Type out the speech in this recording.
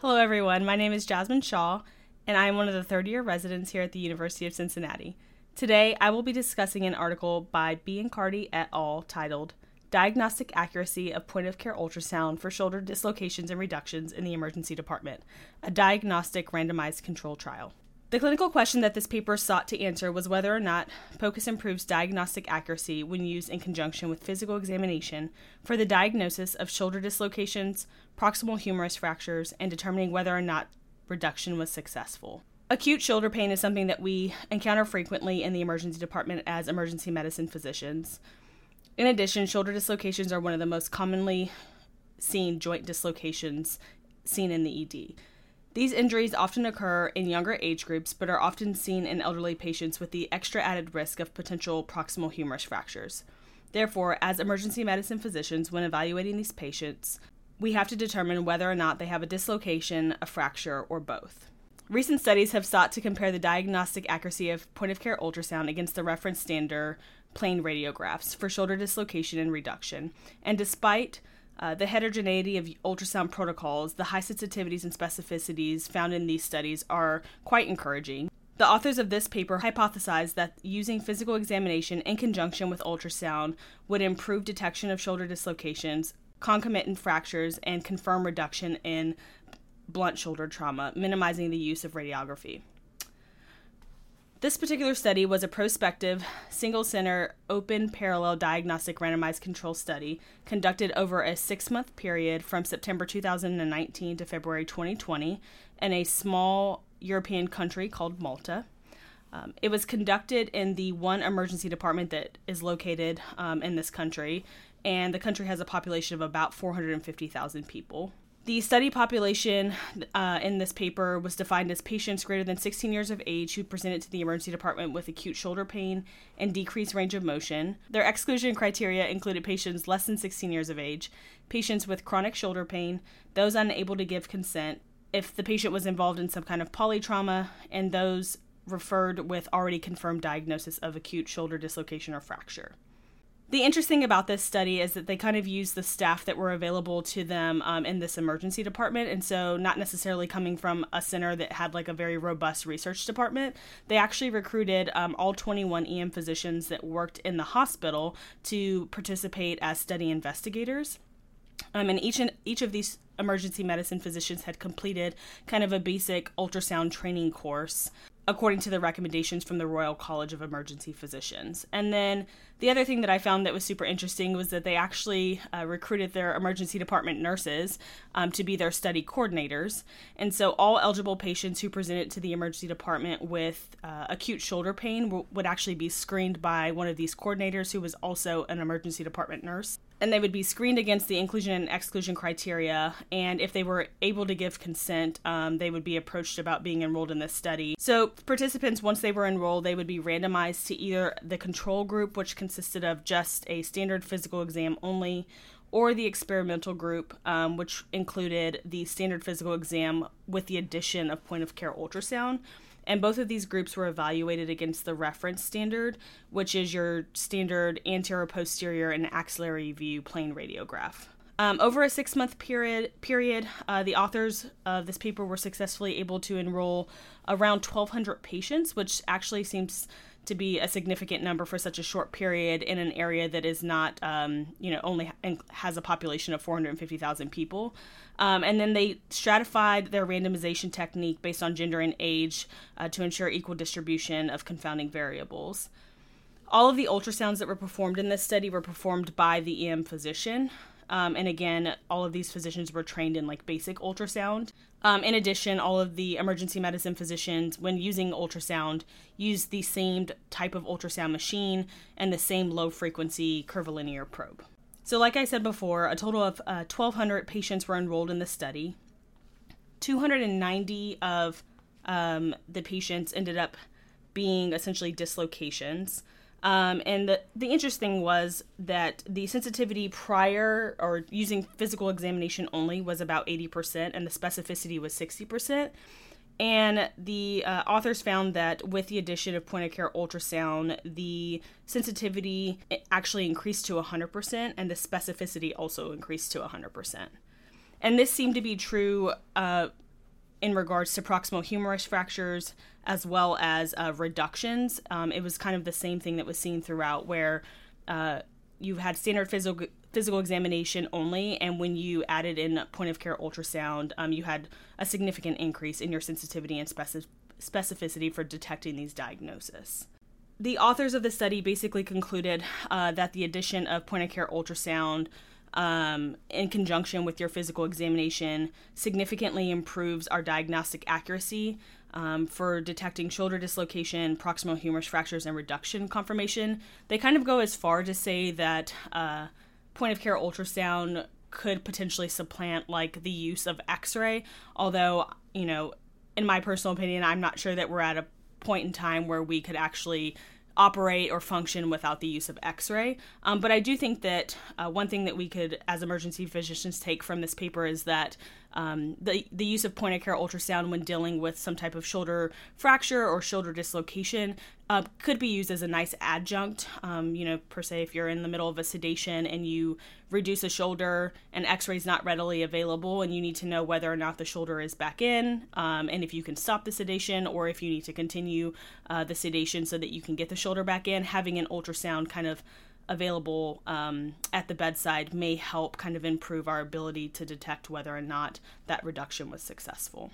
Hello, everyone. My name is Jazmyn Shaw, and I am one of the third year residents here at the University of Cincinnati. Today, I will be discussing an article by B and Biancardi et al. titled Diagnostic Accuracy of Point of Care Ultrasound for Shoulder Dislocations and Reductions in the Emergency Department, a diagnostic randomized control trial. The clinical question that this paper sought to answer was whether or not POCUS improves diagnostic accuracy when used in conjunction with physical examination for the diagnosis of shoulder dislocations, proximal humerus fractures, and determining whether or not reduction was successful. Acute shoulder pain is something that we encounter frequently in the emergency department as emergency medicine physicians. In addition, shoulder dislocations are one of the most commonly seen joint dislocations seen in the ED. These injuries often occur in younger age groups, but are often seen in elderly patients with the extra added risk of potential proximal humerus fractures. Therefore, as emergency medicine physicians, when evaluating these patients, we have to determine whether or not they have a dislocation, a fracture, or both. Recent studies have sought to compare the diagnostic accuracy of point of care ultrasound against the reference standard plain radiographs for shoulder dislocation and reduction. And despite uh, the heterogeneity of ultrasound protocols, the high sensitivities and specificities found in these studies are quite encouraging. The authors of this paper hypothesized that using physical examination in conjunction with ultrasound would improve detection of shoulder dislocations, concomitant fractures, and confirm reduction in blunt shoulder trauma, minimizing the use of radiography. This particular study was a prospective, single center, open parallel diagnostic randomized control study conducted over a six month period from September 2019 to February 2020 in a small European country called Malta. Um, it was conducted in the one emergency department that is located um, in this country, and the country has a population of about 450,000 people. The study population uh, in this paper was defined as patients greater than 16 years of age who presented to the emergency department with acute shoulder pain and decreased range of motion. Their exclusion criteria included patients less than 16 years of age, patients with chronic shoulder pain, those unable to give consent, if the patient was involved in some kind of polytrauma, and those referred with already confirmed diagnosis of acute shoulder dislocation or fracture the interesting about this study is that they kind of used the staff that were available to them um, in this emergency department. And so not necessarily coming from a center that had like a very robust research department. They actually recruited um, all 21 em physicians that worked in the hospital to participate as study investigators. Um, and each and each of these emergency medicine physicians had completed kind of a basic ultrasound training course according to the recommendations from the Royal College of Emergency Physicians. And then the other thing that I found that was super interesting was that they actually uh, recruited their emergency department nurses um, to be their study coordinators. And so all eligible patients who presented to the emergency department with uh, acute shoulder pain w- would actually be screened by one of these coordinators who was also an emergency department nurse and they would be screened against the inclusion and exclusion criteria. And if they were able to give consent, um, they would be approached about being enrolled in this study. So, participants, once they were enrolled, they would be randomized to either the control group, which consisted of just a standard physical exam only, or the experimental group, um, which included the standard physical exam with the addition of point of care ultrasound and both of these groups were evaluated against the reference standard, which is your standard anterior, posterior, and axillary view plain radiograph. Um, over a six month period, period uh, the authors of this paper were successfully able to enroll around 1,200 patients, which actually seems to be a significant number for such a short period in an area that is not, um, you know, only has a population of 450,000 people. Um, and then they stratified their randomization technique based on gender and age uh, to ensure equal distribution of confounding variables. All of the ultrasounds that were performed in this study were performed by the EM physician. Um, and again, all of these physicians were trained in like basic ultrasound. Um, in addition, all of the emergency medicine physicians, when using ultrasound, use the same type of ultrasound machine and the same low frequency curvilinear probe. So, like I said before, a total of uh, 1,200 patients were enrolled in the study. 290 of um, the patients ended up being essentially dislocations. Um, and the, the interesting was that the sensitivity prior or using physical examination only was about 80%, and the specificity was 60%. And the uh, authors found that with the addition of point of care ultrasound, the sensitivity actually increased to 100%, and the specificity also increased to 100%. And this seemed to be true uh, in regards to proximal humerus fractures as well as uh, reductions. Um, it was kind of the same thing that was seen throughout, where uh, you had standard physical physical examination only, and when you added in point of care ultrasound, um, you had a significant increase in your sensitivity and specific- specificity for detecting these diagnoses. The authors of the study basically concluded uh, that the addition of point of care ultrasound um, in conjunction with your physical examination significantly improves our diagnostic accuracy um, for detecting shoulder dislocation, proximal humerus fractures, and reduction conformation. They kind of go as far to say that uh, point of care ultrasound could potentially supplant like the use of x-ray although you know in my personal opinion i'm not sure that we're at a point in time where we could actually operate or function without the use of x-ray. Um, but i do think that uh, one thing that we could as emergency physicians take from this paper is that um, the, the use of point of care ultrasound when dealing with some type of shoulder fracture or shoulder dislocation uh, could be used as a nice adjunct. Um, you know, per se, if you're in the middle of a sedation and you reduce a shoulder and x ray is not readily available and you need to know whether or not the shoulder is back in um, and if you can stop the sedation or if you need to continue uh, the sedation so that you can get the shoulder back in, having an ultrasound kind of available um, at the bedside may help kind of improve our ability to detect whether or not that reduction was successful.